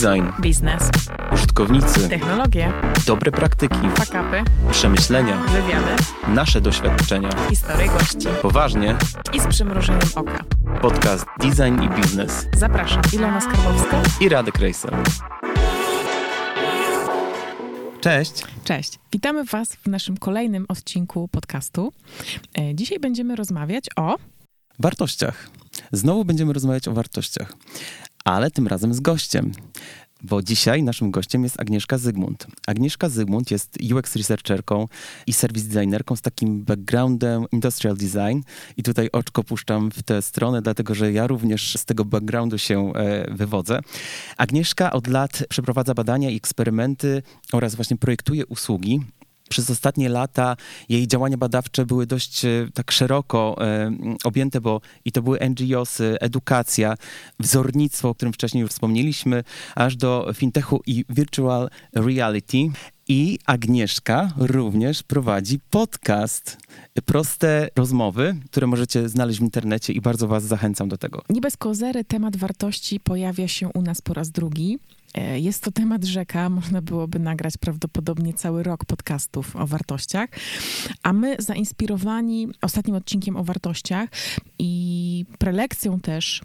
Design, biznes, użytkownicy, technologie, dobre praktyki, fakapy, przemyślenia, wywiady, nasze doświadczenia. historie gości Poważnie, i z przymrużeniem oka. podcast Design i Biznes Zapraszam Ilona Skarbowska. i Radek Rejsel. Cześć. Cześć. Witamy Was w naszym kolejnym odcinku podcastu. E, Dzisiaj będziemy rozmawiać o wartościach. Znowu będziemy rozmawiać o wartościach, ale tym razem z gościem. Bo dzisiaj naszym gościem jest Agnieszka Zygmunt. Agnieszka Zygmunt jest UX researcherką i service designerką z takim backgroundem industrial design. I tutaj oczko puszczam w tę stronę, dlatego że ja również z tego backgroundu się e, wywodzę. Agnieszka od lat przeprowadza badania i eksperymenty oraz właśnie projektuje usługi przez ostatnie lata jej działania badawcze były dość e, tak szeroko e, objęte, bo i to były NGOsy, edukacja, wzornictwo, o którym wcześniej już wspomnieliśmy, aż do fintechu i virtual reality. I Agnieszka również prowadzi podcast. Proste rozmowy, które możecie znaleźć w internecie i bardzo Was zachęcam do tego. Nie bez kozery temat wartości pojawia się u nas po raz drugi. E, Jest to temat rzeka, można byłoby nagrać prawdopodobnie cały rok podcastów o wartościach, a my zainspirowani ostatnim odcinkiem o wartościach i prelekcją też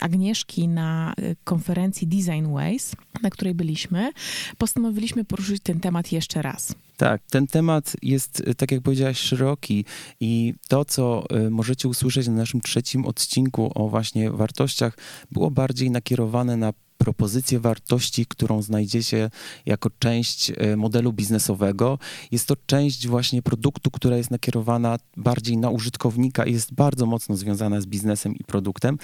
Agnieszki na e, konferencji Design Ways, na której byliśmy, postanowiliśmy poruszyć ten temat jeszcze raz. Tak, ten temat jest, y, tak jak powiedziałaś, szeroki i to, co możecie usłyszeć na naszym trzecim odcinku o właśnie wartościach, było bardziej nakierowane na propozycję wartości, którą znajdziecie jako część y, modelu biznesowego. Jest to część właśnie produktu, która jest nakierowana bardziej na użytkownika i jest bardzo mocno związana z biznesem i produktem.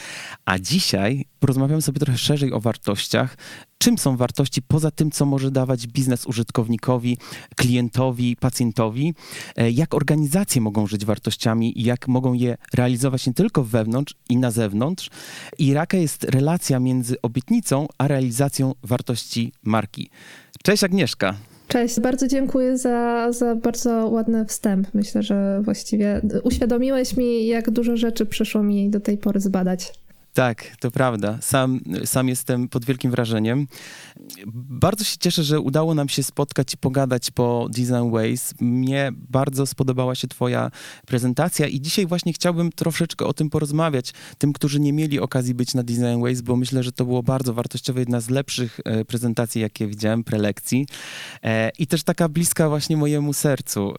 A dzisiaj porozmawiamy sobie trochę szerzej o wartościach. Czym są wartości poza tym, co może dawać biznes użytkownikowi, klientowi, pacjentowi? E, Jak organizacje mogą żyć wartościami i jak mogą je realizować nie tylko wewnątrz i na zewnątrz? I jaka jest relacja między obietnicą a realizacją wartości marki? Cześć Agnieszka. Cześć, bardzo dziękuję za, za bardzo ładny wstęp. Myślę, że właściwie uświadomiłeś mi, jak dużo rzeczy przyszło mi do tej pory zbadać. Tak, to prawda. Sam, sam jestem pod wielkim wrażeniem. Bardzo się cieszę, że udało nam się spotkać i pogadać po Design Ways. Mnie bardzo spodobała się Twoja prezentacja i dzisiaj właśnie chciałbym troszeczkę o tym porozmawiać. Tym, którzy nie mieli okazji być na Design Ways, bo myślę, że to było bardzo wartościowe, jedna z lepszych e, prezentacji, jakie widziałem, prelekcji. E, I też taka bliska właśnie mojemu sercu.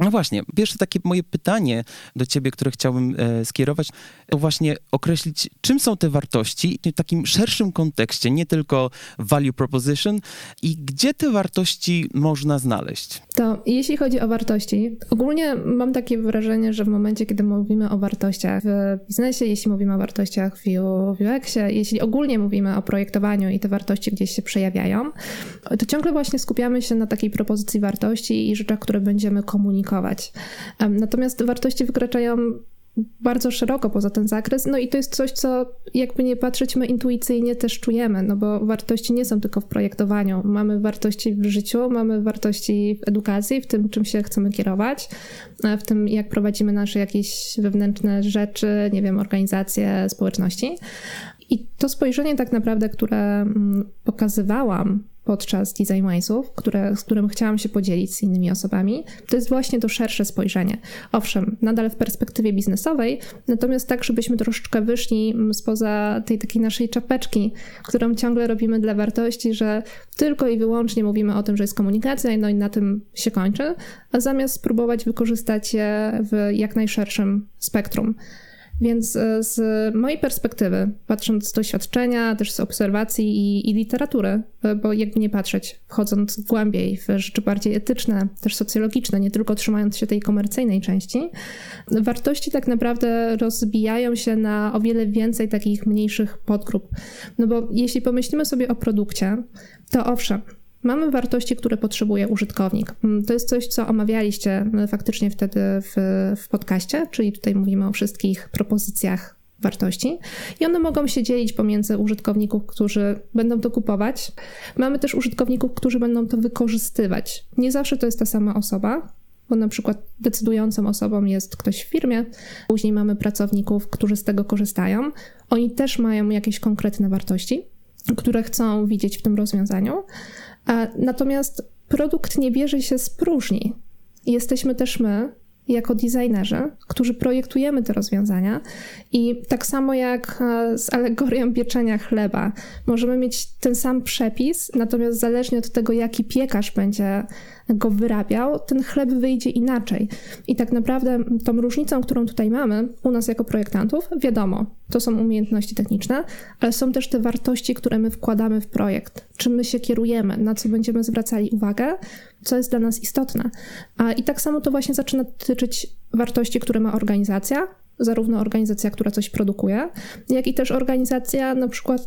No właśnie, pierwsze takie moje pytanie do ciebie, które chciałbym e, skierować, to właśnie określić, czym są te wartości w takim szerszym kontekście, nie tylko value proposition i gdzie te wartości można znaleźć. To jeśli chodzi o wartości, ogólnie mam takie wrażenie, że w momencie, kiedy mówimy o wartościach w biznesie, jeśli mówimy o wartościach w UX-ie, jeśli ogólnie mówimy o projektowaniu i te wartości gdzieś się przejawiają, to ciągle właśnie skupiamy się na takiej propozycji wartości i rzeczach, które będziemy komunikować. Natomiast wartości wykraczają bardzo szeroko poza ten zakres. No i to jest coś, co jakby nie patrzeć, my intuicyjnie też czujemy, no bo wartości nie są tylko w projektowaniu. Mamy wartości w życiu, mamy wartości w edukacji, w tym, czym się chcemy kierować, e, w tym, jak prowadzimy nasze jakieś wewnętrzne rzeczy, nie wiem, organizacje, społeczności. I to spojrzenie tak naprawdę, które mm, pokazywałam podczas Design Waysów, które, z którym chciałam się podzielić z innymi osobami, to jest właśnie to szersze spojrzenie. Owszem, nadal w perspektywie biznesowej, natomiast tak, żebyśmy troszeczkę wyszli spoza tej takiej naszej czapeczki, którą ciągle robimy dla wartości, że tylko i wyłącznie mówimy o tym, że jest komunikacja, no i na tym się kończy, a zamiast spróbować wykorzystać je w jak najszerszym spektrum. Więc e, z mojej perspektywy, patrząc z doświadczenia, też z obserwacji i, i literatury, e, bo jakby nie patrzeć, wchodząc głębiej w rzeczy bardziej etyczne, też socjologiczne, nie tylko trzymając się tej komercyjnej części, wartości tak naprawdę rozbijają się na o wiele więcej takich mniejszych podgrup. No bo jeśli pomyślimy sobie o produkcie, to owszem, Mamy wartości, które potrzebuje użytkownik. Mm, To jest coś, co omawialiście mm, faktycznie wtedy w, w podcaście, czyli tutaj mówimy o wszystkich propozycjach wartości i one mogą się dzielić pomiędzy użytkowników, którzy będą to kupować. Mamy też użytkowników, którzy będą to wykorzystywać. Nie zawsze to jest ta sama osoba, bo na przykład decydującą osobą jest ktoś w firmie, później mamy pracowników, którzy z tego korzystają. Oni też mają jakieś konkretne wartości. które chcą widzieć w tym rozwiązaniu. Natomiast produkt nie bierze się z próżni. Jesteśmy też my, jako designerzy, którzy projektujemy te rozwiązania. I tak samo jak e, z alegorią pieczenia chleba, możemy mieć ten sam przepis, natomiast zależnie od tego, jaki piekarz będzie go wyrabiał, ten chleb wyjdzie inaczej. I tak naprawdę tą różnicą, którą tutaj mamy u nas jako projektantów, wiadomo, to są umiejętności techniczne, ale są też te wartości, które my wkładamy w projekt. Czym my się kierujemy, na co będziemy zwracali uwagę, co jest dla nas istotne. I tak samo to właśnie zaczyna dotyczyć wartości, które ma organizacja, zarówno organizacja, która coś produkuje, jak i też organizacja na przykład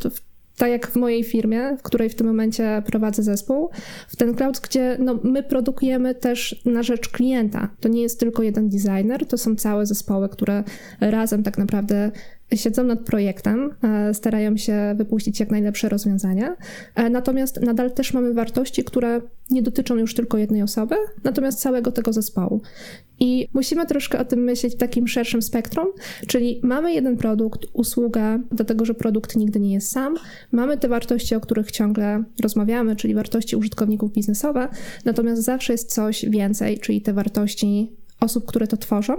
tak jak w mojej firmie, w której w tym momencie prowadzę zespół, w ten cloud, gdzie no, my produkujemy też na rzecz klienta. To nie jest tylko jeden designer, to są całe zespoły, które razem tak naprawdę siedzą nad projektem, e, starają się wypuścić jak najlepsze rozwiązania. E, natomiast nadal też mamy wartości, które nie dotyczą już tylko jednej osoby, natomiast całego tego zespołu. I musimy troszkę o tym myśleć w takim szerszym spektrum, czyli mamy jeden produkt, usługę, dlatego że produkt nigdy nie jest sam. Mamy te wartości, o których ciągle rozmawiamy, czyli wartości użytkowników biznesowe, natomiast zawsze jest coś więcej, czyli te wartości osób, które to tworzą,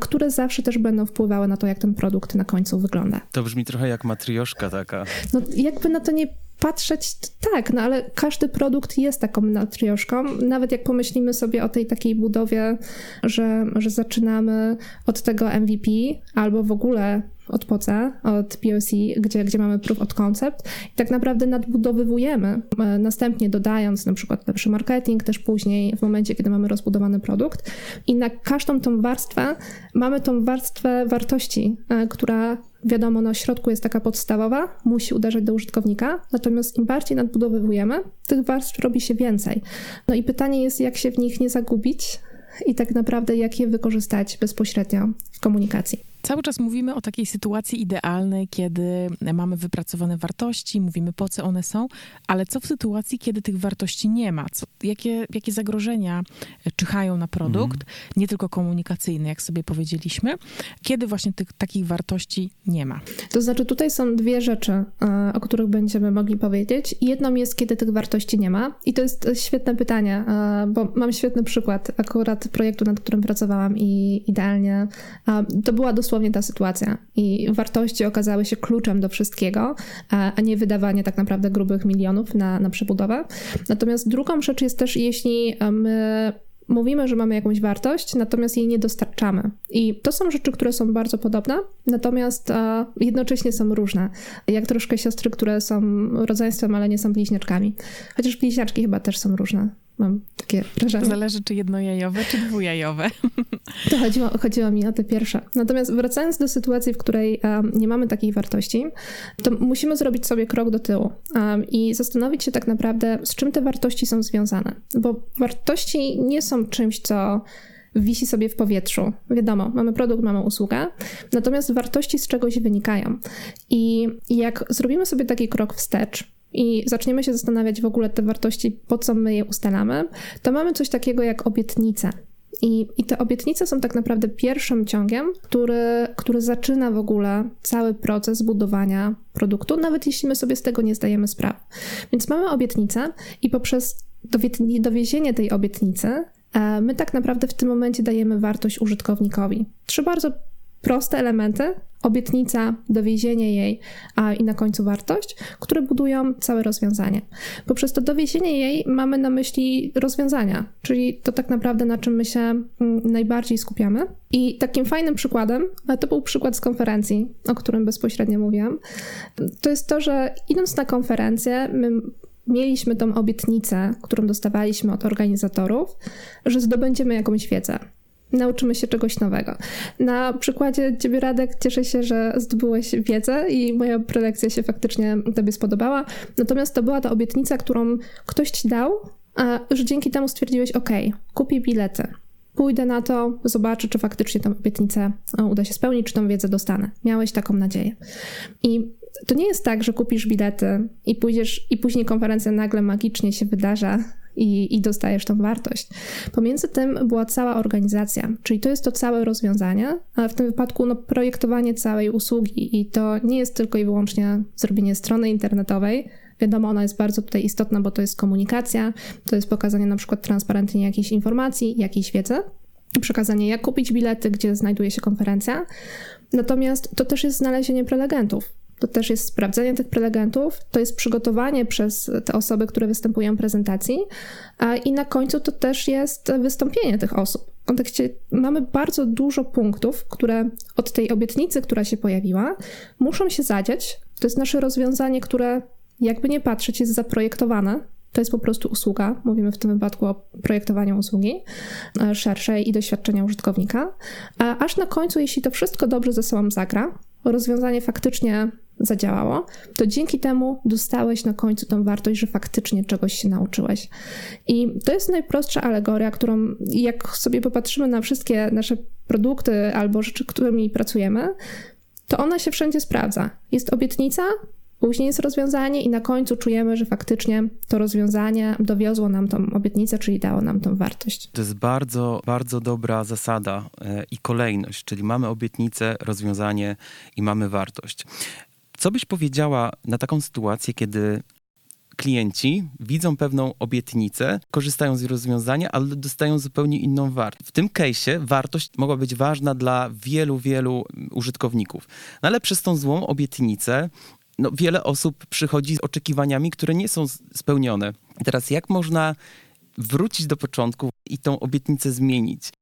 które zawsze też będą wpływały na to, jak ten produkt na końcu wygląda. To brzmi trochę jak matrioszka taka. No jakby na to nie patrzeć, tak, no ale każdy produkt jest taką matrioszką. Nawet jak pomyślimy sobie o tej takiej budowie, że, że zaczynamy od tego MVP albo w ogóle od POCE, od POC, gdzie, gdzie mamy proof od concept i tak naprawdę nadbudowywujemy, e, następnie dodając na przykład lepszy marketing, też później w momencie, kiedy mamy rozbudowany produkt i na każdą tą warstwę mamy tą warstwę wartości, e, która wiadomo, na środku jest taka podstawowa, musi uderzać do użytkownika, natomiast im bardziej nadbudowywujemy, tych warstw robi się więcej. No i pytanie jest, jak się w nich nie zagubić i tak naprawdę jak je wykorzystać bezpośrednio w komunikacji. Cały czas mówimy o takiej sytuacji idealnej, kiedy mamy wypracowane wartości, mówimy po co one są, ale co w sytuacji, kiedy tych wartości nie ma? Co, jakie, jakie zagrożenia czyhają na produkt, mhm. nie tylko komunikacyjne, jak sobie powiedzieliśmy, kiedy właśnie tych takich wartości nie ma? To znaczy, tutaj są dwie rzeczy, e, o których będziemy mogli powiedzieć. Jedną jest, kiedy tych wartości nie ma, i to jest świetne pytanie, e, bo mam świetny przykład akurat projektu, nad którym pracowałam, i idealnie to była dosłownie dosłownie ta sytuacja. I wartości okazały się kluczem do wszystkiego, a nie wydawanie tak naprawdę grubych milionów na, na przebudowę. Natomiast drugą rzecz jest też, jeśli my mówimy, że mamy jakąś wartość, natomiast jej nie dostarczamy. I to są rzeczy, które są bardzo podobne, natomiast jednocześnie są różne. Jak troszkę siostry, które są rodzeństwem, ale nie są bliźniaczkami. Chociaż bliźniaczki chyba też są różne. Mam takie wrażenie. Zależy, czy jednojajowe, czy dwujajowe. To chodziło, chodziło mi o te pierwsze. Natomiast wracając do sytuacji, w której um, nie mamy takiej wartości, to musimy zrobić sobie krok do tyłu um, i zastanowić się tak naprawdę, z czym te wartości są związane. Bo wartości nie są czymś, co wisi sobie w powietrzu. Wiadomo, mamy produkt, mamy usługę, natomiast wartości z czegoś wynikają. I jak zrobimy sobie taki krok wstecz, i zaczniemy się zastanawiać w ogóle te wartości, po co my je ustalamy, to mamy coś takiego jak obietnice. I, I te obietnice są tak naprawdę pierwszym ciągiem, który, który zaczyna w ogóle cały proces budowania produktu, nawet jeśli my sobie z tego nie zdajemy sprawy. Więc mamy obietnicę i poprzez dowiezienie tej obietnicy e, my tak naprawdę w tym momencie dajemy wartość użytkownikowi. Trzy bardzo proste elementy, obietnica, dowiezienie jej a i na końcu wartość, które budują całe rozwiązanie. Poprzez to dowiezienie jej mamy na myśli rozwiązania, czyli to tak naprawdę na czym my się mm, najbardziej skupiamy. I takim fajnym przykładem, to był przykład z konferencji, o którym bezpośrednio mówiłam, to jest to, że idąc na konferencję, my mieliśmy tą obietnicę, którą dostawaliśmy od organizatorów, że zdobędziemy jakąś wiedzę nauczymy się czegoś nowego. Na przykładzie Ciebie, Radek, cieszę się, że zdobyłeś wiedzę i moja prelekcja się faktycznie Tobie spodobała. Natomiast to była ta obietnica, którą ktoś Ci dał, że dzięki temu stwierdziłeś, ok, kupię bilety, pójdę na to, zobaczę, czy faktycznie tę obietnicę uda się spełnić, czy tą wiedzę dostanę. Miałeś taką nadzieję. I to nie jest tak, że kupisz bilety i pójdziesz i później konferencja nagle magicznie się wydarza i, i dostajesz tą wartość. Pomiędzy tym była cała organizacja, czyli to jest to całe rozwiązanie, a w tym wypadku no, projektowanie całej usługi i to nie jest tylko i wyłącznie zrobienie strony internetowej, Wiadomo, ona jest bardzo tutaj istotna, bo to jest komunikacja, to jest pokazanie na przykład transparentnie jakiejś informacji, jakiejś wiedzy, przekazanie jak kupić bilety, gdzie znajduje się konferencja. Natomiast to też jest znalezienie prelegentów. To też jest sprawdzenie tych prelegentów, to jest przygotowanie przez te osoby, które występują w prezentacji, i na końcu to też jest wystąpienie tych osób. W kontekście mamy bardzo dużo punktów, które od tej obietnicy, która się pojawiła, muszą się zadziać. To jest nasze rozwiązanie, które jakby nie patrzeć, jest zaprojektowane. To jest po prostu usługa. Mówimy w tym wypadku o projektowaniu usługi e, szerszej i doświadczenia użytkownika. Aż na końcu, jeśli to wszystko dobrze ze sobą zagra, rozwiązanie faktycznie zadziałało, to dzięki temu dostałeś na końcu tą wartość, że faktycznie czegoś się nauczyłeś. I to jest najprostsza alegoria, którą jak sobie popatrzymy na wszystkie nasze produkty albo rzeczy, którymi pracujemy, to ona się wszędzie sprawdza. Jest obietnica, Później jest rozwiązanie i na końcu czujemy, że faktycznie to rozwiązanie dowiozło nam tą obietnicę, czyli dało nam tą wartość. To jest bardzo, bardzo dobra zasada e, i kolejność, czyli mamy obietnicę, rozwiązanie i mamy wartość. Co byś powiedziała na taką sytuację, kiedy klienci widzą pewną obietnicę, korzystają z rozwiązania, ale dostają zupełnie inną wartość. W tym case'ie wartość mogła być ważna dla wielu, wielu użytkowników. No ale przez tą złą obietnicę no, wiele osób przychodzi z oczekiwaniami, które nie są spełnione. Teraz jak można wrócić do początku i tą obietnicę zmienić?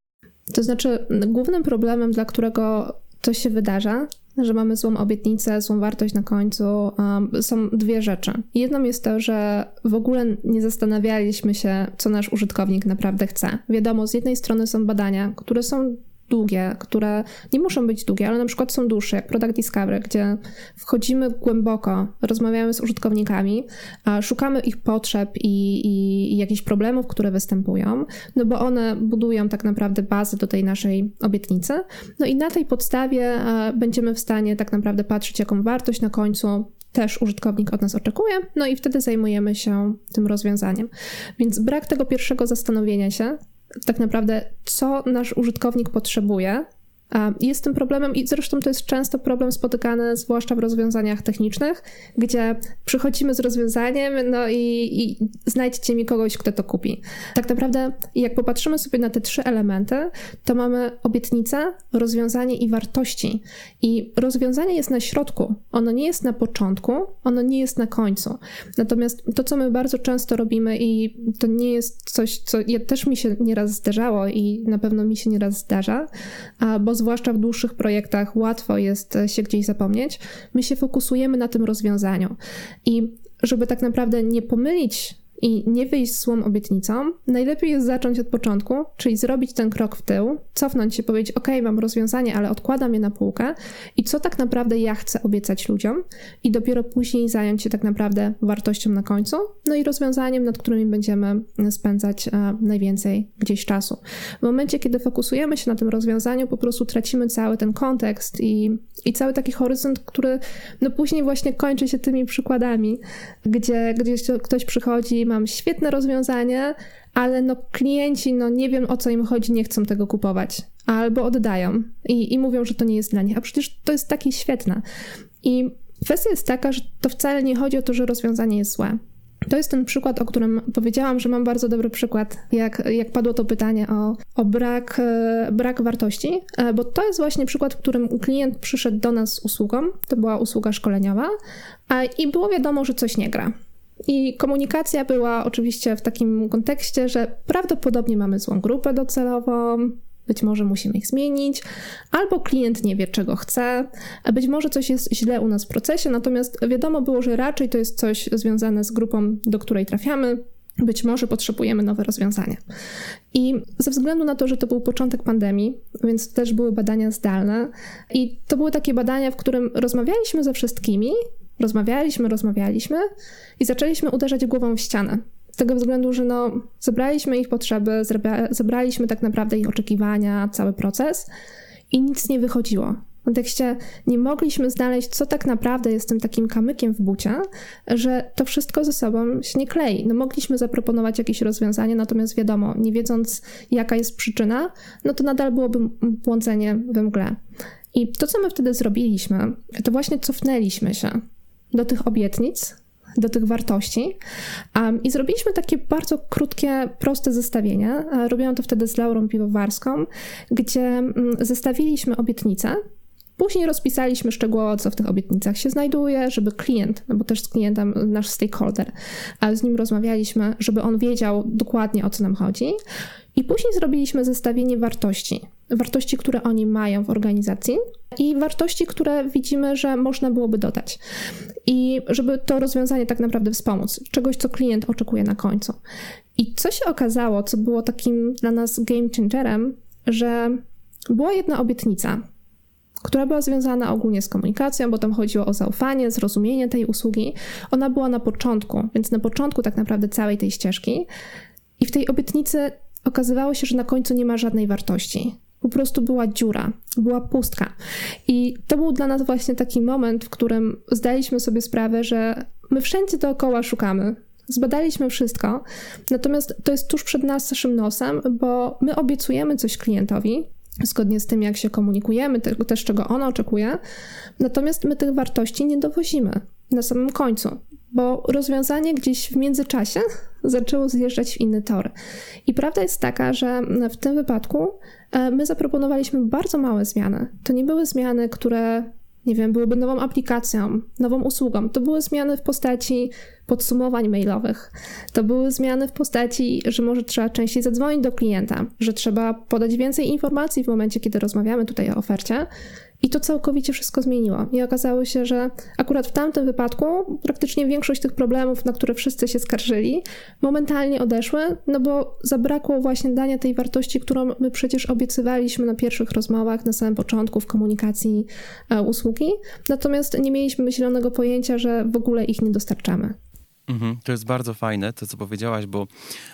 To znaczy, głównym problemem, dla którego to się wydarza, że mamy złą obietnicę, złą wartość na końcu, um, są dwie rzeczy. Jedną jest to, że w ogóle nie zastanawialiśmy się, co nasz użytkownik naprawdę chce. Wiadomo, z jednej strony są badania, które są długie, które nie muszą być długie, ale na przykład są dłuższe, jak Product Discovery, gdzie wchodzimy głęboko, rozmawiamy z użytkownikami, szukamy ich potrzeb i, i, i jakichś problemów, które występują, no bo one budują tak naprawdę bazę do tej naszej obietnicy. No i na tej podstawie będziemy w stanie tak naprawdę patrzeć, jaką wartość na końcu też użytkownik od nas oczekuje, no i wtedy zajmujemy się tym rozwiązaniem. Więc brak tego pierwszego zastanowienia się, tak naprawdę, co nasz użytkownik potrzebuje, jest tym problemem i zresztą to jest często problem spotykany, zwłaszcza w rozwiązaniach technicznych, gdzie przychodzimy z rozwiązaniem, no i, i znajdźcie mi kogoś, kto to kupi. Tak naprawdę, jak popatrzymy sobie na te trzy elementy, to mamy obietnicę, rozwiązanie i wartości. I rozwiązanie jest na środku, ono nie jest na początku, ono nie jest na końcu. Natomiast to, co my bardzo często robimy, i to nie jest coś, co ja też mi się nieraz zdarzało i na pewno mi się nieraz zdarza, bo zwłaszcza w dłuższych projektach łatwo jest e, się gdzieś zapomnieć, my się fokusujemy na tym rozwiązaniu. I żeby tak naprawdę nie pomylić i nie wyjść z złą obietnicą, najlepiej jest zacząć od początku, czyli zrobić ten krok w tył, cofnąć się, powiedzieć: OK, mam rozwiązanie, ale odkładam je na półkę. I co tak naprawdę ja chcę obiecać ludziom, i dopiero później zająć się tak naprawdę wartością na końcu, no i rozwiązaniem, nad którymi będziemy spędzać e, najwięcej gdzieś czasu. W momencie, kiedy fokusujemy się na tym rozwiązaniu, po prostu tracimy cały ten kontekst i, i cały taki horyzont, który no później właśnie kończy się tymi przykładami, gdzie gdzieś ktoś przychodzi, mam świetne rozwiązanie, ale no klienci, no nie wiem o co im chodzi, nie chcą tego kupować. Albo oddają i, i mówią, że to nie jest dla nich. A przecież to jest takie świetne. I kwestia jest taka, że to wcale nie chodzi o to, że rozwiązanie jest złe. To jest ten przykład, o którym powiedziałam, że mam bardzo dobry przykład, jak, jak padło to pytanie o, o brak, e, brak wartości, e, bo to jest właśnie przykład, w którym klient przyszedł do nas z usługą, to była usługa szkoleniowa, i było wiadomo, że coś nie gra. I komunikacja była oczywiście w takim kontekście, że prawdopodobnie mamy złą grupę docelową, być może musimy ich zmienić, albo klient nie wie, czego chce, a być może coś jest źle u nas w procesie, natomiast wiadomo było, że raczej to jest coś związane z grupą, do której trafiamy. Być może potrzebujemy nowe rozwiązania. I ze względu na to, że to był początek pandemii, więc też były badania zdalne, i to były takie badania, w którym rozmawialiśmy ze wszystkimi, Rozmawialiśmy, rozmawialiśmy i zaczęliśmy uderzać głową w ścianę. Z tego względu, że no, zebraliśmy ich potrzeby, zebraliśmy tak naprawdę ich oczekiwania, cały proces i nic nie wychodziło. kontekście nie mogliśmy znaleźć, co tak naprawdę jest tym takim kamykiem w bucie, że to wszystko ze sobą się nie klei. No mogliśmy zaproponować jakieś rozwiązanie, natomiast wiadomo, nie wiedząc jaka jest przyczyna, no to nadal byłoby błądzenie we mgle. I to, co my wtedy zrobiliśmy, to właśnie cofnęliśmy się do tych obietnic, do tych wartości. Um, I zrobiliśmy takie bardzo krótkie, proste zestawienie. Robiłam to wtedy z Laurą Piwowarską, gdzie mm, zestawiliśmy obietnice. Później rozpisaliśmy szczegółowo, co w tych obietnicach się znajduje, żeby klient, no bo też z klientem nasz stakeholder, ale z nim rozmawialiśmy, żeby on wiedział dokładnie o co nam chodzi. I później zrobiliśmy zestawienie wartości. Wartości, które oni mają w organizacji i wartości, które widzimy, że można byłoby dodać. I żeby to rozwiązanie tak naprawdę wspomóc, czegoś, co klient oczekuje na końcu. I co się okazało, co było takim dla nas game changerem, że była jedna obietnica, która była związana ogólnie z komunikacją, bo tam chodziło o zaufanie, zrozumienie tej usługi. Ona była na początku, więc na początku tak naprawdę całej tej ścieżki. I w tej obietnicy okazywało się, że na końcu nie ma żadnej wartości. Po prostu była dziura, była pustka. I to był dla nas właśnie taki moment, w którym zdaliśmy sobie sprawę, że my wszędzie dookoła szukamy. Zbadaliśmy wszystko, natomiast to jest tuż przed naszym nosem, bo my obiecujemy coś klientowi, zgodnie z tym, jak się komunikujemy, też czego on oczekuje, natomiast my tych wartości nie dowozimy na samym końcu bo rozwiązanie gdzieś w międzyczasie zaczęło zjeżdżać w inny tor. I prawda jest taka, że w tym wypadku e, my zaproponowaliśmy bardzo małe zmiany. To nie były zmiany, które, nie wiem, byłyby nową aplikacją, nową usługą. To były zmiany w postaci podsumowań mailowych. To były zmiany w postaci, że może trzeba częściej zadzwonić do klienta, że trzeba podać więcej informacji w momencie, kiedy rozmawiamy tutaj o ofercie i to całkowicie wszystko zmieniło. I okazało się, że akurat w tamtym wypadku praktycznie większość tych problemów, na które wszyscy się skarżyli, momentalnie odeszły, no bo zabrakło właśnie dania tej wartości, którą my przecież obiecywaliśmy na pierwszych rozmowach, na samym początku w komunikacji e, usługi. Natomiast nie mieliśmy myślonego pojęcia, że w ogóle ich nie dostarczamy. Mhm, to jest bardzo fajne, to co powiedziałaś, bo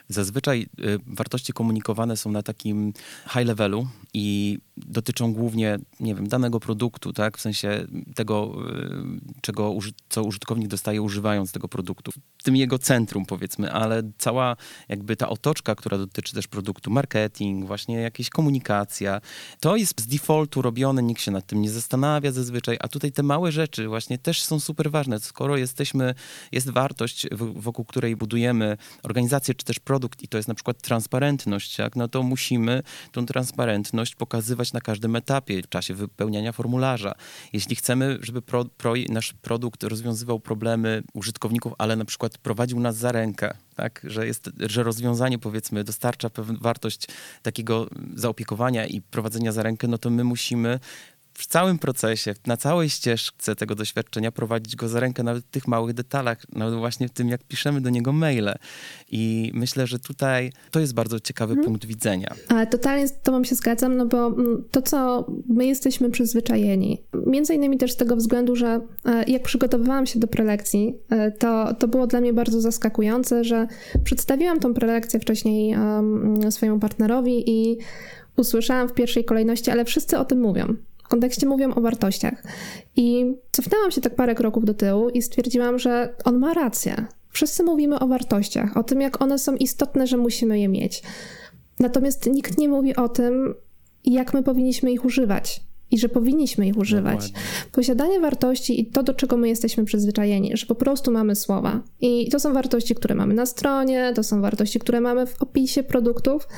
zazwyczaj y, wartości komunikowane są na takim high levelu i dotyczą głównie, nie wiem, danego produktu, tak? W sensie tego, y, czego, co użytkownik dostaje używając tego produktu. W tym jego centrum, powiedzmy, ale cała jakby ta otoczka, która dotyczy też produktu, marketing, właśnie jakieś komunikacja, to jest z defaultu robione, nikt się nad tym nie zastanawia zazwyczaj, a tutaj te małe rzeczy właśnie też są super ważne. Skoro jesteśmy, jest wartość, wokół której budujemy organizację czy też produkt i to jest na przykład transparentność, tak? no to musimy tą transparentność pokazywać na każdym etapie, w czasie wypełniania formularza. Jeśli chcemy, żeby pro, pro, nasz produkt rozwiązywał problemy użytkowników, ale na przykład prowadził nas za rękę, tak? że, jest, że rozwiązanie powiedzmy dostarcza pewną wartość takiego zaopiekowania i prowadzenia za rękę, no to my musimy w całym procesie, na całej ścieżce tego doświadczenia prowadzić go za rękę, nawet w tych małych detalach, nawet właśnie w tym, jak piszemy do niego maile. I myślę, że tutaj to jest bardzo ciekawy hmm. punkt widzenia. Ale totalnie z tobą się zgadzam, no bo mm, to, co my jesteśmy przyzwyczajeni, między innymi też z tego względu, że e, jak przygotowywałam się do prelekcji, e, to, to było dla mnie bardzo zaskakujące, że przedstawiłam tą prelekcję wcześniej um, swojemu partnerowi i usłyszałam w pierwszej kolejności, ale wszyscy o tym mówią w kontekście mówią o wartościach. I cofnęłam się tak parę kroków do tyłu i stwierdziłam, że on ma rację. Wszyscy mówimy o wartościach, o tym, jak one są istotne, że musimy je mieć. Natomiast nikt nie mówi o tym, jak my powinniśmy ich używać i że powinniśmy ich używać. Dokładnie. Posiadanie wartości i to, do czego my jesteśmy przyzwyczajeni, że po prostu mamy słowa. I to są wartości, które mamy na stronie, to są wartości, które mamy w opisie produktów.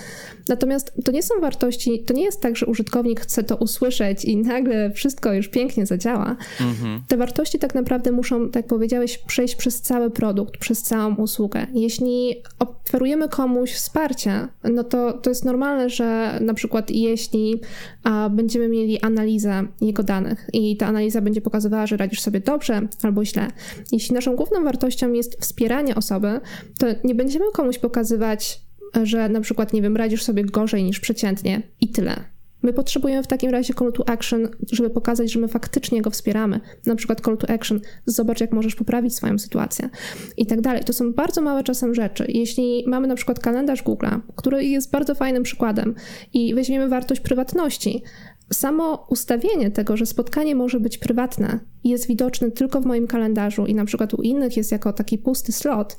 Natomiast to nie są wartości, to nie jest tak, że użytkownik chce to usłyszeć i nagle wszystko już pięknie zadziała. Mhm. Te wartości tak naprawdę muszą, tak jak powiedziałeś, przejść przez cały produkt, przez całą usługę. Jeśli oferujemy komuś wsparcie, no to, to jest normalne, że na przykład jeśli a, będziemy mieli analizę, analizę jego danych i ta analiza będzie pokazywała, że radzisz sobie dobrze albo źle. Jeśli naszą główną wartością jest wspieranie osoby, to nie będziemy komuś pokazywać, że na przykład, nie wiem, radzisz sobie gorzej niż przeciętnie i tyle. My potrzebujemy w takim razie call to action, żeby pokazać, że my faktycznie go wspieramy. Na przykład call to action, zobacz jak możesz poprawić swoją sytuację i tak dalej. To są bardzo małe czasem rzeczy. Jeśli mamy na przykład kalendarz Google'a, który jest bardzo fajnym przykładem i weźmiemy wartość prywatności, samo ustawienie tego, że spotkanie może być prywatne i jest widoczne tylko w moim kalendarzu i na przykład u innych jest jako taki pusty slot,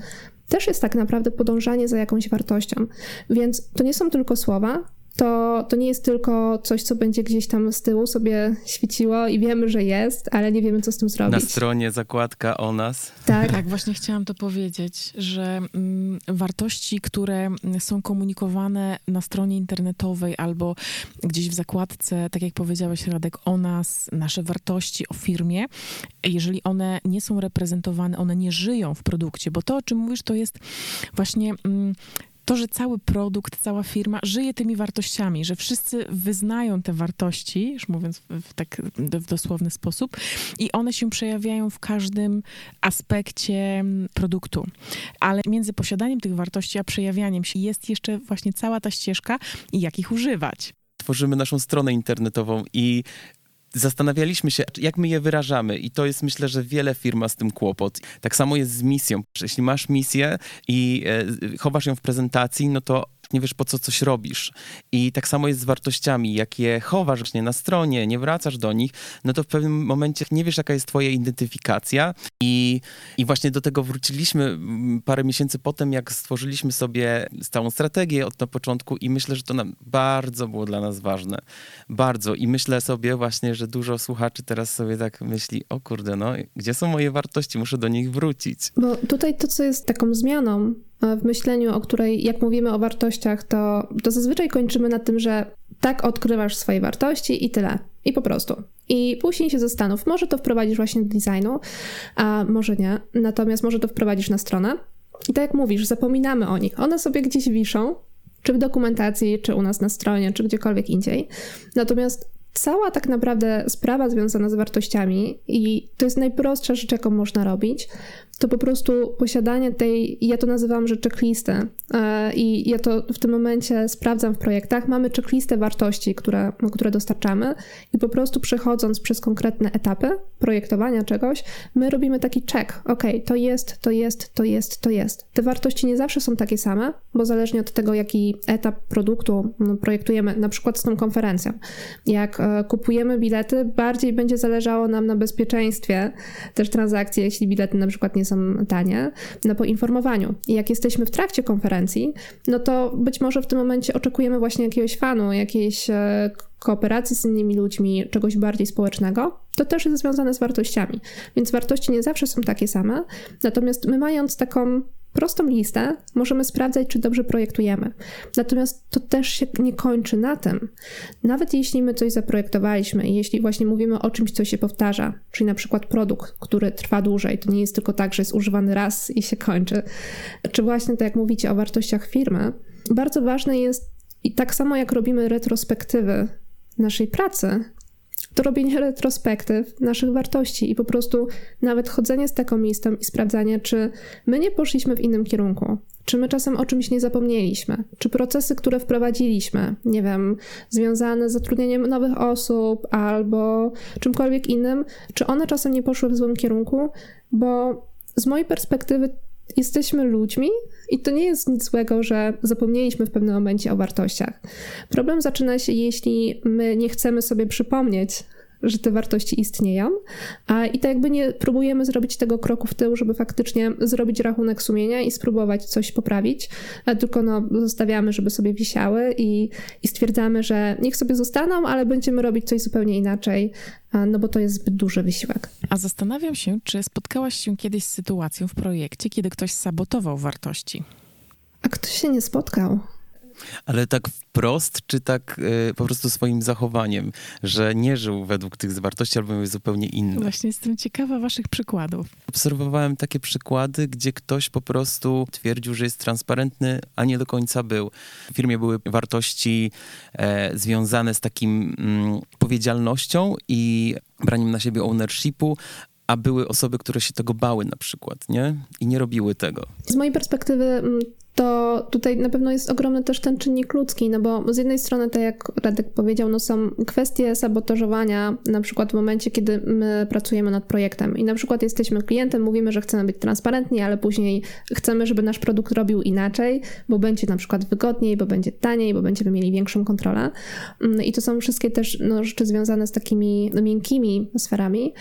też jest tak naprawdę podążanie za jakąś wartością. Więc to nie są tylko słowa, to, to nie jest tylko coś, co będzie gdzieś tam z tyłu sobie świeciło i wiemy, że jest, ale nie wiemy, co z tym zrobić. Na stronie zakładka o nas. Tak, tak właśnie chciałam to powiedzieć, że mm, wartości, które są komunikowane na stronie internetowej albo gdzieś w zakładce, tak jak powiedziałeś Radek, o nas, nasze wartości, o firmie, jeżeli one nie są reprezentowane, one nie żyją w produkcie, bo to, o czym mówisz, to jest właśnie... Mm, to, że cały produkt, cała firma żyje tymi wartościami, że wszyscy wyznają te wartości, już mówiąc w, tak w dosłowny sposób, i one się przejawiają w każdym aspekcie produktu. Ale między posiadaniem tych wartości a przejawianiem się jest jeszcze właśnie cała ta ścieżka i jak ich używać tworzymy naszą stronę internetową i zastanawialiśmy się, jak my je wyrażamy i to jest myślę, że wiele firm ma z tym kłopot. Tak samo jest z misją. Jeśli masz misję i e, chowasz ją w prezentacji, no to nie wiesz po co coś robisz. I tak samo jest z wartościami. Jak je chowasz właśnie na stronie, nie wracasz do nich, no to w pewnym momencie nie wiesz, jaka jest twoja identyfikacja. I, i właśnie do tego wróciliśmy parę miesięcy potem, jak stworzyliśmy sobie stałą strategię od na początku i myślę, że to nam bardzo było dla nas ważne. Bardzo. I myślę sobie właśnie, że dużo słuchaczy teraz sobie tak myśli, o kurde, no, gdzie są moje wartości? Muszę do nich wrócić. Bo tutaj to, co jest taką zmianą, w myśleniu, o której, jak mówimy o wartościach, to, to zazwyczaj kończymy na tym, że tak odkrywasz swoje wartości i tyle. I po prostu. I później się zastanów, może to wprowadzisz właśnie do designu, a może nie. Natomiast może to wprowadzisz na stronę. I tak jak mówisz, zapominamy o nich. One sobie gdzieś wiszą, czy w dokumentacji, czy u nas na stronie, czy gdziekolwiek indziej. Natomiast cała tak naprawdę sprawa związana z wartościami, i to jest najprostsza rzecz, jaką można robić, to po prostu posiadanie tej, ja to nazywam, że checklisty e, i ja to w tym momencie sprawdzam w projektach, mamy checklistę wartości, które, które dostarczamy i po prostu przechodząc przez konkretne etapy projektowania czegoś, my robimy taki check, ok, to jest, to jest, to jest, to jest. Te wartości nie zawsze są takie same, bo zależnie od tego, jaki etap produktu no, projektujemy, na przykład z tą konferencją. Jak e, kupujemy bilety, bardziej będzie zależało nam na bezpieczeństwie też transakcji, jeśli bilety na przykład nie są tanie, na poinformowaniu. I jak jesteśmy w trakcie konferencji, no to być może w tym momencie oczekujemy właśnie jakiegoś fanu, jakiejś e, kooperacji z innymi ludźmi, czegoś bardziej społecznego, to też jest związane z wartościami. Więc wartości nie zawsze są takie same, natomiast my mając taką prostą listę możemy sprawdzać, czy dobrze projektujemy. Natomiast to też się nie kończy na tym. Nawet jeśli my coś zaprojektowaliśmy jeśli właśnie mówimy o czymś, co się powtarza, czyli na przykład produkt, który trwa dłużej, to nie jest tylko tak, że jest używany raz i się kończy, czy właśnie tak jak mówicie o wartościach firmy, bardzo ważne jest i tak samo jak robimy retrospektywy naszej pracy, to robienie retrospektyw naszych wartości i po prostu nawet chodzenie z taką listą i sprawdzanie, czy my nie poszliśmy w innym kierunku, czy my czasem o czymś nie zapomnieliśmy, czy procesy, które wprowadziliśmy, nie wiem, związane z zatrudnieniem nowych osób albo czymkolwiek innym, czy one czasem nie poszły w złym kierunku, bo z mojej perspektywy jesteśmy ludźmi i to nie jest nic złego, że zapomnieliśmy w pewnym momencie o wartościach. Problem zaczyna się, jeśli my nie chcemy sobie przypomnieć, że te wartości istnieją, a i tak jakby nie próbujemy zrobić tego kroku w tył, żeby faktycznie zrobić rachunek sumienia i spróbować coś poprawić, tylko no, zostawiamy, żeby sobie wisiały i, i stwierdzamy, że niech sobie zostaną, ale będziemy robić coś zupełnie inaczej, no bo to jest zbyt duży wysiłek. A zastanawiam się, czy spotkałaś się kiedyś z sytuacją w projekcie, kiedy ktoś sabotował wartości? A ktoś się nie spotkał. Ale tak wprost, czy tak y, po prostu swoim zachowaniem, że nie żył według tych wartości albo miał zupełnie inne? Właśnie jestem ciekawa waszych przykładów. Obserwowałem takie przykłady, gdzie ktoś po prostu twierdził, że jest transparentny, a nie do końca był. W firmie były wartości e, związane z takim mm, odpowiedzialnością i braniem na siebie ownershipu, a były osoby, które się tego bały na przykład, nie? I nie robiły tego. Z mojej perspektywy mm, to tutaj na pewno jest ogromny też ten czynnik ludzki, no bo z jednej strony, tak jak Radek powiedział, no są kwestie sabotażowania, na przykład w momencie, kiedy my pracujemy nad projektem i na przykład jesteśmy klientem, mówimy, że chcemy być transparentni, ale później chcemy, żeby nasz produkt robił inaczej, bo będzie na przykład wygodniej, bo będzie taniej, bo będziemy mieli większą kontrolę. Mm, I to są wszystkie też no, rzeczy związane z takimi miękkimi sferami.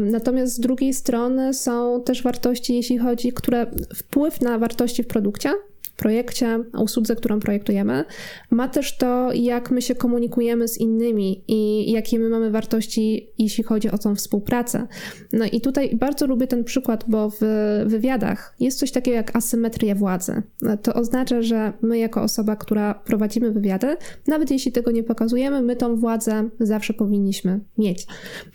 Natomiast z drugiej strony są też wartości, jeśli chodzi, które wpływ na wartości w produkcie projekcie, usłudze, którą projektujemy, ma też to, jak my się komunikujemy z innymi i jakie my mamy wartości, jeśli chodzi o tą współpracę. No i tutaj bardzo lubię ten przykład, bo w wywiadach jest coś takiego jak asymetria władzy. To oznacza, że my jako osoba, która prowadzimy wywiady, nawet jeśli tego nie pokazujemy, my tą władzę zawsze powinniśmy mieć.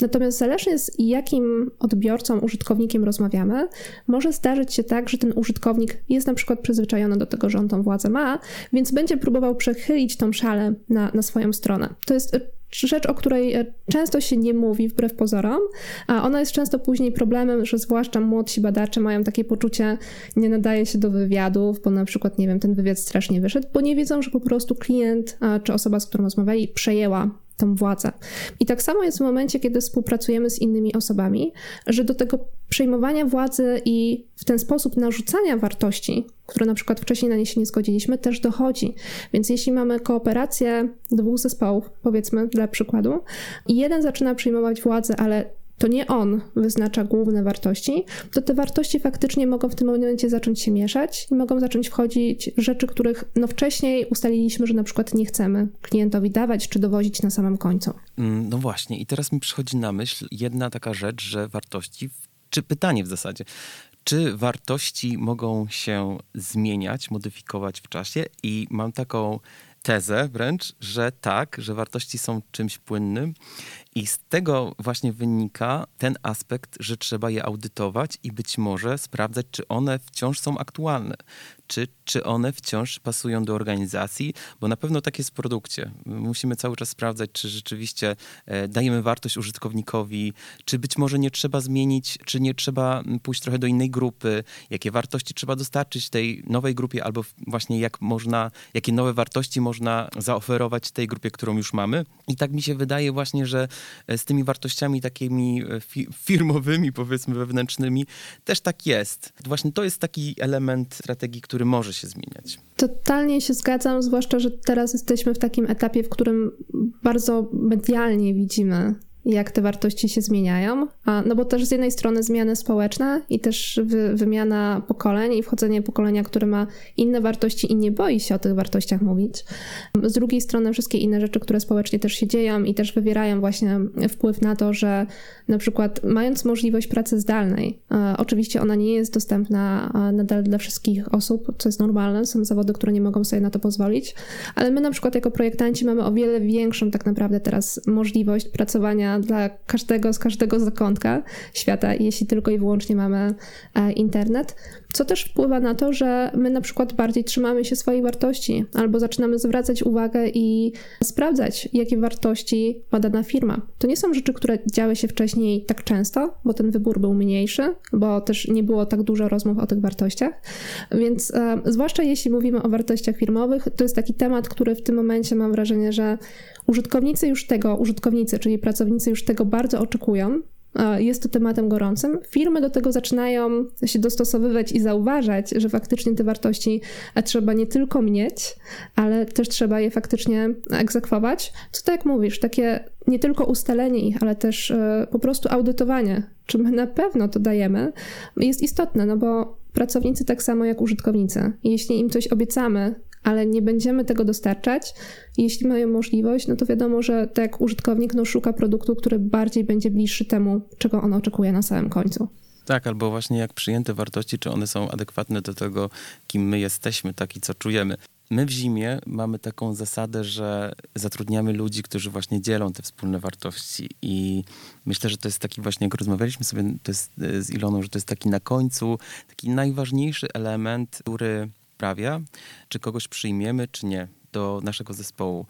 Natomiast zależnie z jakim odbiorcą, użytkownikiem rozmawiamy, może zdarzyć się tak, że ten użytkownik jest na przykład przyzwyczajony do tego, że on tą władzę ma, więc będzie próbował przechylić tą szalę na, na swoją stronę. To jest rzecz, o której e, często się nie mówi wbrew pozorom, a ona jest często później problemem, że zwłaszcza młodsi badacze mają takie poczucie, nie nadaje się do wywiadów, bo na przykład, nie wiem, ten wywiad strasznie wyszedł, bo nie wiedzą, że po prostu klient czy osoba, z którą rozmawiali, przejęła tą władzę. I tak samo jest w momencie, kiedy współpracujemy z innymi osobami, że do tego przejmowania władzy i w ten sposób narzucania wartości, które na przykład wcześniej na nie się nie zgodziliśmy, też dochodzi. Więc jeśli mamy kooperację dwóch zespołów, powiedzmy dla przykładu, i jeden zaczyna przejmować władzę, ale to nie on wyznacza główne wartości, to te wartości faktycznie mogą w tym momencie zacząć się mieszać i mogą zacząć wchodzić rzeczy, których no wcześniej ustaliliśmy, że na przykład nie chcemy klientowi dawać czy dowozić na samym końcu. Mm, no właśnie, i teraz mi przychodzi na myśl jedna taka rzecz, że wartości, czy pytanie w zasadzie, czy wartości mogą się zmieniać, modyfikować w czasie? I mam taką tezę wręcz, że tak, że wartości są czymś płynnym i z tego właśnie wynika ten aspekt, że trzeba je audytować i być może sprawdzać, czy one wciąż są aktualne, czy, czy one wciąż pasują do organizacji, bo na pewno tak jest w produkcie. Musimy cały czas sprawdzać, czy rzeczywiście e, dajemy wartość użytkownikowi, czy być może nie trzeba zmienić, czy nie trzeba pójść trochę do innej grupy, jakie wartości trzeba dostarczyć tej nowej grupie, albo właśnie jak można, jakie nowe wartości można zaoferować tej grupie, którą już mamy. I tak mi się wydaje właśnie, że e, z tymi wartościami takimi e, fi firmowymi, powiedzmy wewnętrznymi, też tak jest. Właśnie to jest taki element strategii, który może się zmieniać. Totalnie się zgadzam, zwłaszcza, że teraz jesteśmy w takim etapie, w którym bardzo medialnie widzimy jak te wartości się zmieniają. No bo też z jednej strony zmiany społeczne i też wy, wymiana pokoleń i wchodzenie pokolenia, które ma inne wartości i nie boi się o tych wartościach mówić. Z drugiej strony wszystkie inne rzeczy, które społecznie też się dzieją i też wywierają właśnie wpływ na to, że na przykład mając możliwość pracy zdalnej, oczywiście ona nie jest dostępna nadal dla wszystkich osób, co jest normalne, są zawody, które nie mogą sobie na to pozwolić, ale my na przykład jako projektanci mamy o wiele większą tak naprawdę teraz możliwość pracowania dla każdego z każdego zakątka świata, jeśli tylko i wyłącznie mamy e, internet, co też wpływa na to, że my na przykład bardziej trzymamy się swojej wartości, albo zaczynamy zwracać uwagę i sprawdzać, jakie wartości ma dana firma. To nie są rzeczy, które działy się wcześniej tak często, bo ten wybór był mniejszy, bo też nie było tak dużo rozmów o tych wartościach. Więc e, zwłaszcza jeśli mówimy o wartościach firmowych, to jest taki temat, który w tym momencie mam wrażenie, że użytkownicy już tego, użytkownicy, czyli pracownicy już tego bardzo oczekują, jest to tematem gorącym. Firmy do tego zaczynają się dostosowywać i zauważać, że faktycznie te wartości trzeba nie tylko mieć, ale też trzeba je faktycznie egzekwować. Co tak jak mówisz, takie nie tylko ustalenie ich, ale też e, po prostu audytowanie, czy my na pewno to dajemy, jest istotne, no bo pracownicy tak samo jak użytkownicy. Jeśli im coś obiecamy, ale nie będziemy tego dostarczać. Jeśli mają możliwość, no to wiadomo, że tak użytkownik no, szuka produktu, który bardziej będzie bliższy temu, czego on oczekuje na samym końcu. Tak, albo właśnie jak przyjęte wartości, czy one są adekwatne do tego, kim my jesteśmy, tak i co czujemy. My w zimie mamy taką zasadę, że zatrudniamy ludzi, którzy właśnie dzielą te wspólne wartości i myślę, że to jest taki właśnie, jak rozmawialiśmy sobie e, z Iloną, że to jest taki na końcu, taki najważniejszy element, który sprawia, czy kogoś przyjmiemy, czy nie do naszego zespołu.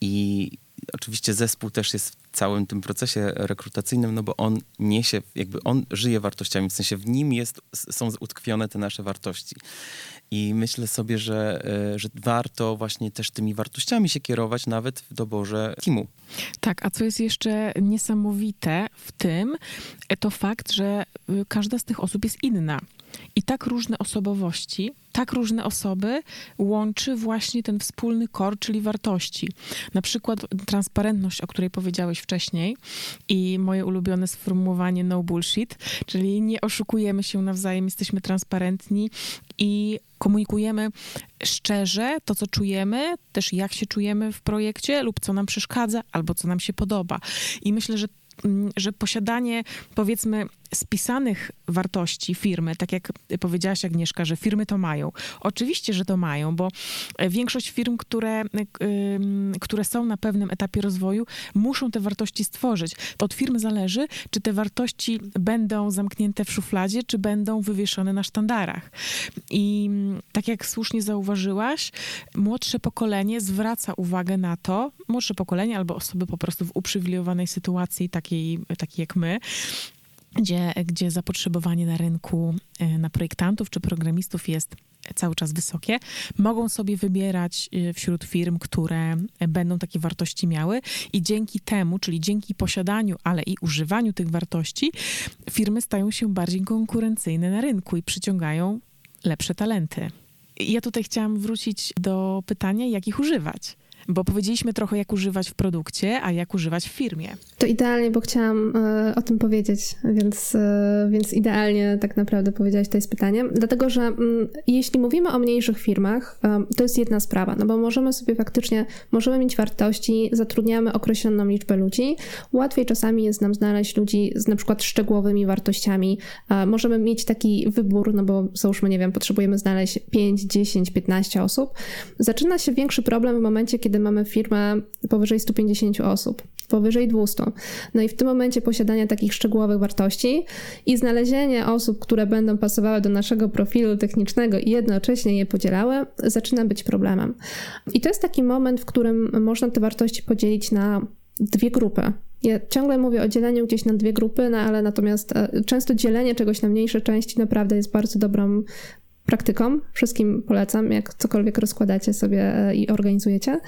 I oczywiście zespół też jest w całym tym procesie rekrutacyjnym, no bo on niesie, jakby on żyje wartościami, w sensie w nim jest, są utkwione te nasze wartości. I myślę sobie, że, e, że warto właśnie też tymi wartościami się kierować nawet w doborze teamu. Tak, a co jest jeszcze niesamowite w tym, to fakt, że y, każda z tych osób jest inna. I tak różne osobowości, tak różne osoby łączy właśnie ten wspólny core, czyli wartości. Na przykład transparentność, o której powiedziałeś wcześniej i moje ulubione sformułowanie no bullshit, czyli nie oszukujemy się nawzajem, jesteśmy transparentni i komunikujemy szczerze to, co czujemy, też jak się czujemy w projekcie lub co nam przeszkadza albo co nam się podoba. I myślę, że Mm, że posiadanie, powiedzmy, spisanych wartości firmy, tak jak powiedziałaś Agnieszka, że firmy to mają. Oczywiście, że to mają, bo większość firm, które, które są na pewnym etapie rozwoju, muszą te wartości stworzyć. Od firmy zależy, czy te wartości będą zamknięte w szufladzie, czy będą wywieszone na sztandarach. I tak jak słusznie zauważyłaś, młodsze pokolenie zwraca uwagę na to, młodsze pokolenie albo osoby po prostu w uprzywilejowanej sytuacji, takiej, takiej jak my, gdzie, gdzie zapotrzebowanie na rynku e, na projektantów czy programistów jest cały czas wysokie, mogą sobie wybierać e, wśród firm, które będą takie wartości miały i dzięki temu, czyli dzięki posiadaniu, ale i używaniu tych wartości, firmy stają się bardziej konkurencyjne na rynku i przyciągają lepsze talenty. Ja tutaj chciałam wrócić do pytania, jak ich używać. Bo powiedzieliśmy trochę, jak używać w produkcie, a jak używać w firmie. To idealnie, bo chciałam e, o tym powiedzieć, więc, e, więc idealnie tak naprawdę powiedziałaś to jest pytanie. Dlatego, że mm, jeśli mówimy o mniejszych firmach, e, to jest jedna sprawa, no bo możemy sobie faktycznie, możemy mieć wartości, zatrudniamy określoną liczbę ludzi, łatwiej czasami jest nam znaleźć ludzi z na przykład szczegółowymi wartościami. Możemy mieć taki wybór, no bo załóżmy, nie wiem, potrzebujemy znaleźć 5, 10, 15 osób. Zaczyna się większy problem w momencie, kiedy kiedy mamy firmę powyżej 150 osób, powyżej 200. No i w tym momencie posiadanie takich szczegółowych wartości i znalezienie osób, które będą pasowały do naszego profilu technicznego i jednocześnie je podzielały, zaczyna być problemem. I to jest taki moment, w którym można te wartości podzielić na dwie grupy. Ja ciągle mówię o dzieleniu gdzieś na dwie grupy, no ale natomiast e, często dzielenie czegoś na mniejsze części naprawdę jest bardzo dobrą praktyką. Wszystkim polecam, jak cokolwiek rozkładacie sobie e, i organizujecie.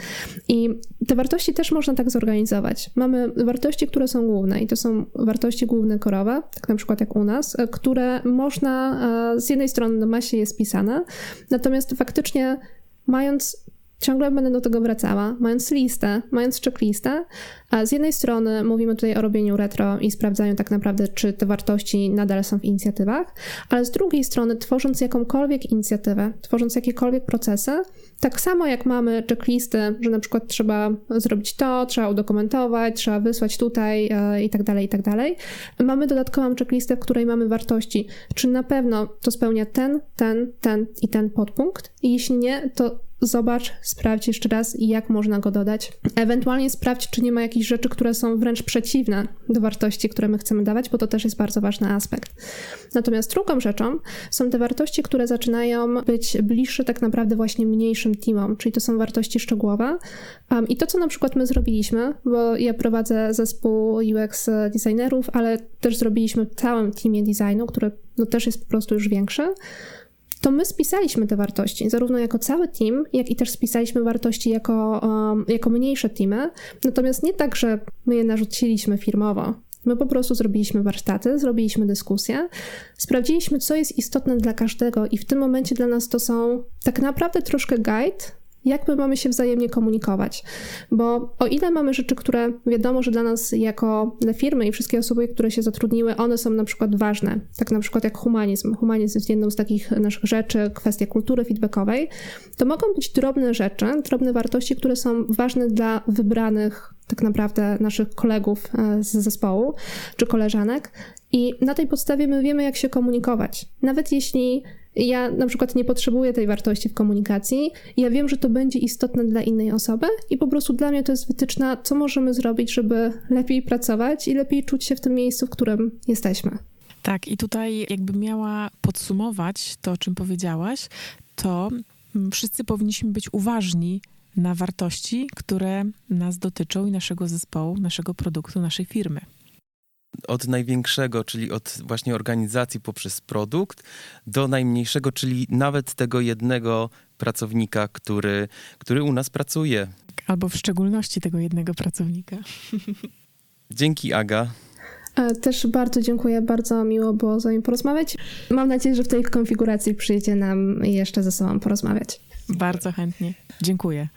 I te wartości też można tak zorganizować. Mamy wartości, które są główne i to są wartości główne korowe, tak na przykład jak u nas, e, które można, e, z jednej strony na masie jest pisane, natomiast faktycznie mając ciągle będę do tego wracała, mając listę, mając checklistę, a z jednej strony mówimy tutaj o robieniu retro i sprawdzaniu tak naprawdę, czy te wartości nadal są w inicjatywach, ale z drugiej strony tworząc jakąkolwiek inicjatywę, tworząc jakiekolwiek procesy, tak samo jak mamy checklisty, że na przykład trzeba zrobić to, trzeba udokumentować, trzeba wysłać tutaj e, i tak dalej, i tak dalej, mamy dodatkową checklistę, w której mamy wartości, czy na pewno to spełnia ten, ten, ten i ten podpunkt? I jeśli nie, to zobacz, sprawdź jeszcze raz, jak można go dodać. Ewentualnie sprawdź, czy nie ma jakichś rzeczy, które są wręcz przeciwne do wartości, które my chcemy dawać, bo to też jest bardzo ważny aspekt. Natomiast drugą rzeczą są te wartości, które zaczynają być bliższe tak naprawdę właśnie mniejszym teamom, czyli to są wartości szczegółowe. Um, I to, co na przykład my zrobiliśmy, bo ja prowadzę zespół UX designerów, ale też zrobiliśmy w całym teamie designu, który no, też jest po prostu już większy, to my spisaliśmy te wartości, zarówno jako cały team, jak i też spisaliśmy wartości jako, um, jako mniejsze teamy. Natomiast nie tak, że my je narzuciliśmy firmowo. My po prostu zrobiliśmy warsztaty, zrobiliśmy dyskusję, sprawdziliśmy, co jest istotne dla każdego, i w tym momencie dla nas to są tak naprawdę troszkę guide jak my mamy się wzajemnie komunikować. Bo o ile mamy rzeczy, które wiadomo, że dla nas jako dla firmy i wszystkie osoby, które się zatrudniły, one są na przykład ważne, tak na przykład jak humanizm. Humanizm jest jedną z takich naszych rzeczy, kwestia kultury feedbackowej, to mogą być drobne rzeczy, drobne wartości, które są ważne dla wybranych tak naprawdę naszych kolegów e, z zespołu czy koleżanek. I na tej podstawie my wiemy, jak się komunikować. Nawet jeśli ja na przykład nie potrzebuję tej wartości w komunikacji, ja wiem, że to będzie istotne dla innej osoby i po prostu dla mnie to jest wytyczna, co możemy zrobić, żeby lepiej pracować i lepiej czuć się w tym miejscu, w którym jesteśmy. Tak, i tutaj jakby miała podsumować to, o czym powiedziałaś, to mm, wszyscy powinniśmy być uważni na wartości, które nas dotyczą i naszego zespołu, naszego produktu, naszej firmy. Od największego, czyli od właśnie organizacji poprzez produkt, do najmniejszego, czyli nawet tego jednego pracownika, który, który u nas pracuje. Albo w szczególności tego jednego pracownika. Dzięki, Aga. E, też bardzo dziękuję, bardzo miło było z wami porozmawiać. Mam nadzieję, że w tej konfiguracji przyjdzie nam jeszcze ze sobą porozmawiać. Bardzo chętnie. Dziękuję.